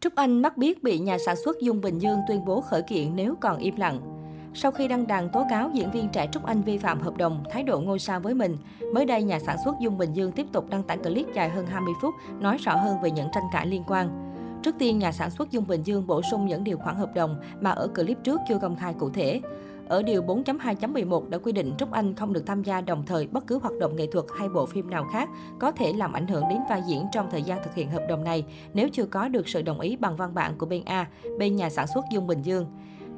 Trúc Anh mắc biết bị nhà sản xuất Dung Bình Dương tuyên bố khởi kiện nếu còn im lặng. Sau khi đăng đàn tố cáo diễn viên trẻ Trúc Anh vi phạm hợp đồng, thái độ ngôi sao với mình, mới đây nhà sản xuất Dung Bình Dương tiếp tục đăng tải clip dài hơn 20 phút nói rõ hơn về những tranh cãi liên quan. Trước tiên, nhà sản xuất Dung Bình Dương bổ sung những điều khoản hợp đồng mà ở clip trước chưa công khai cụ thể. Ở điều 4.2.11 đã quy định Trúc Anh không được tham gia đồng thời bất cứ hoạt động nghệ thuật hay bộ phim nào khác có thể làm ảnh hưởng đến vai diễn trong thời gian thực hiện hợp đồng này nếu chưa có được sự đồng ý bằng văn bản của bên A, bên nhà sản xuất Dung Bình Dương.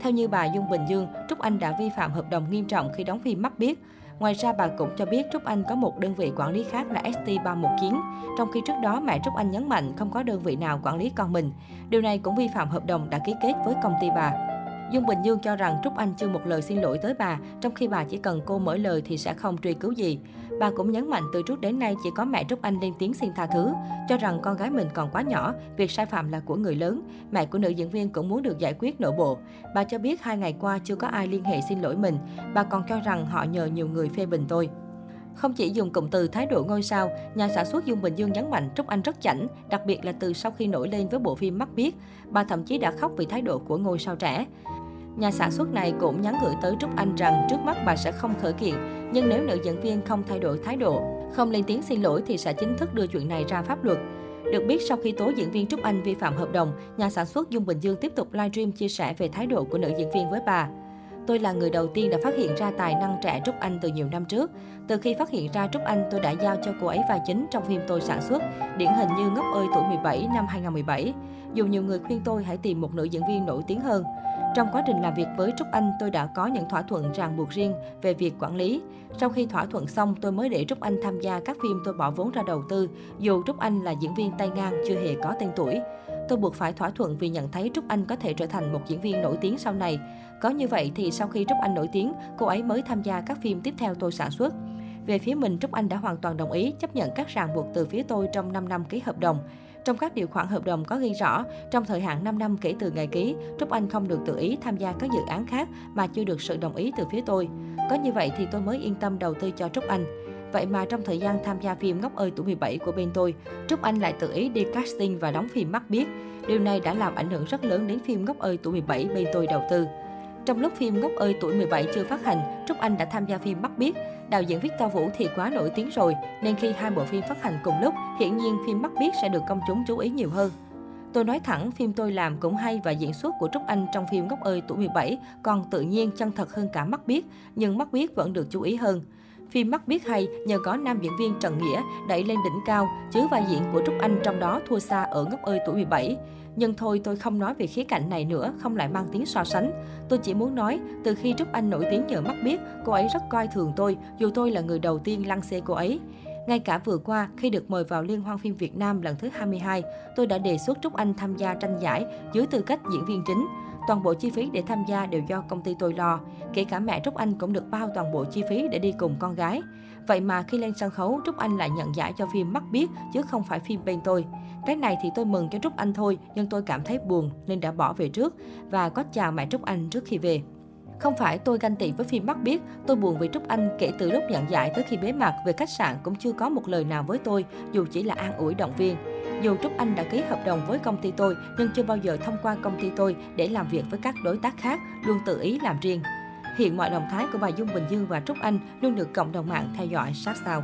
Theo như bà Dung Bình Dương, Trúc Anh đã vi phạm hợp đồng nghiêm trọng khi đóng phim Mắt Biết. Ngoài ra, bà cũng cho biết Trúc Anh có một đơn vị quản lý khác là ST319, trong khi trước đó mẹ Trúc Anh nhấn mạnh không có đơn vị nào quản lý con mình. Điều này cũng vi phạm hợp đồng đã ký kết với công ty bà. Dung Bình Dương cho rằng Trúc Anh chưa một lời xin lỗi tới bà, trong khi bà chỉ cần cô mở lời thì sẽ không truy cứu gì. Bà cũng nhấn mạnh từ trước đến nay chỉ có mẹ Trúc Anh lên tiếng xin tha thứ, cho rằng con gái mình còn quá nhỏ, việc sai phạm là của người lớn. Mẹ của nữ diễn viên cũng muốn được giải quyết nội bộ. Bà cho biết hai ngày qua chưa có ai liên hệ xin lỗi mình. Bà còn cho rằng họ nhờ nhiều người phê bình tôi. Không chỉ dùng cụm từ thái độ ngôi sao, nhà sản xuất Dung Bình Dương nhấn mạnh Trúc Anh rất chảnh, đặc biệt là từ sau khi nổi lên với bộ phim Mắt Biết. Bà thậm chí đã khóc vì thái độ của ngôi sao trẻ. Nhà sản xuất này cũng nhắn gửi tới Trúc Anh rằng trước mắt bà sẽ không khởi kiện, nhưng nếu nữ diễn viên không thay đổi thái độ, không lên tiếng xin lỗi thì sẽ chính thức đưa chuyện này ra pháp luật. Được biết, sau khi tố diễn viên Trúc Anh vi phạm hợp đồng, nhà sản xuất Dung Bình Dương tiếp tục livestream chia sẻ về thái độ của nữ diễn viên với bà. Tôi là người đầu tiên đã phát hiện ra tài năng trẻ Trúc Anh từ nhiều năm trước. Từ khi phát hiện ra Trúc Anh, tôi đã giao cho cô ấy vai chính trong phim tôi sản xuất, điển hình như Ngốc ơi tuổi 17 năm 2017. Dù nhiều người khuyên tôi hãy tìm một nữ diễn viên nổi tiếng hơn. Trong quá trình làm việc với Trúc Anh, tôi đã có những thỏa thuận ràng buộc riêng về việc quản lý. Sau khi thỏa thuận xong, tôi mới để Trúc Anh tham gia các phim tôi bỏ vốn ra đầu tư, dù Trúc Anh là diễn viên tay ngang chưa hề có tên tuổi. Tôi buộc phải thỏa thuận vì nhận thấy Trúc Anh có thể trở thành một diễn viên nổi tiếng sau này. Có như vậy thì sau khi Trúc Anh nổi tiếng, cô ấy mới tham gia các phim tiếp theo tôi sản xuất. Về phía mình, Trúc Anh đã hoàn toàn đồng ý chấp nhận các ràng buộc từ phía tôi trong 5 năm ký hợp đồng. Trong các điều khoản hợp đồng có ghi rõ, trong thời hạn 5 năm kể từ ngày ký, Trúc Anh không được tự ý tham gia các dự án khác mà chưa được sự đồng ý từ phía tôi. Có như vậy thì tôi mới yên tâm đầu tư cho Trúc Anh. Vậy mà trong thời gian tham gia phim Ngốc ơi tuổi 17 của bên tôi, Trúc Anh lại tự ý đi casting và đóng phim Mắt Biết. Điều này đã làm ảnh hưởng rất lớn đến phim Ngốc ơi tuổi 17 bên tôi đầu tư. Trong lúc phim Ngốc ơi tuổi 17 chưa phát hành, Trúc Anh đã tham gia phim Mắt Biết. Đạo diễn Victor Vũ thì quá nổi tiếng rồi, nên khi hai bộ phim phát hành cùng lúc, hiển nhiên phim Mắt Biết sẽ được công chúng chú ý nhiều hơn. Tôi nói thẳng, phim tôi làm cũng hay và diễn xuất của Trúc Anh trong phim Ngốc ơi tuổi 17 còn tự nhiên chân thật hơn cả Mắt Biết, nhưng Mắt Biết vẫn được chú ý hơn. Phim Mắt Biết hay nhờ có nam diễn viên Trần Nghĩa đẩy lên đỉnh cao, chứ vai diễn của Trúc Anh trong đó thua xa ở Ngốc ơi tuổi 17. Nhưng thôi tôi không nói về khía cạnh này nữa, không lại mang tiếng so sánh. Tôi chỉ muốn nói, từ khi Trúc Anh nổi tiếng nhờ Mắt Biết, cô ấy rất coi thường tôi, dù tôi là người đầu tiên lăng xê cô ấy. Ngay cả vừa qua, khi được mời vào Liên hoan phim Việt Nam lần thứ 22, tôi đã đề xuất Trúc Anh tham gia tranh giải dưới tư cách diễn viên chính. Toàn bộ chi phí để tham gia đều do công ty tôi lo. Kể cả mẹ Trúc Anh cũng được bao toàn bộ chi phí để đi cùng con gái. Vậy mà khi lên sân khấu, Trúc Anh lại nhận giải cho phim Mắt Biết, chứ không phải phim bên tôi. Cái này thì tôi mừng cho Trúc Anh thôi, nhưng tôi cảm thấy buồn nên đã bỏ về trước và có chào mẹ Trúc Anh trước khi về. Không phải tôi ganh tị với phim Mắt Biết, tôi buồn vì Trúc Anh kể từ lúc nhận giải tới khi bế mạc về khách sạn cũng chưa có một lời nào với tôi, dù chỉ là an ủi động viên. Dù Trúc Anh đã ký hợp đồng với công ty tôi nhưng chưa bao giờ thông qua công ty tôi để làm việc với các đối tác khác, luôn tự ý làm riêng. Hiện mọi động thái của bà Dung Bình Dương và Trúc Anh luôn được cộng đồng mạng theo dõi sát sao.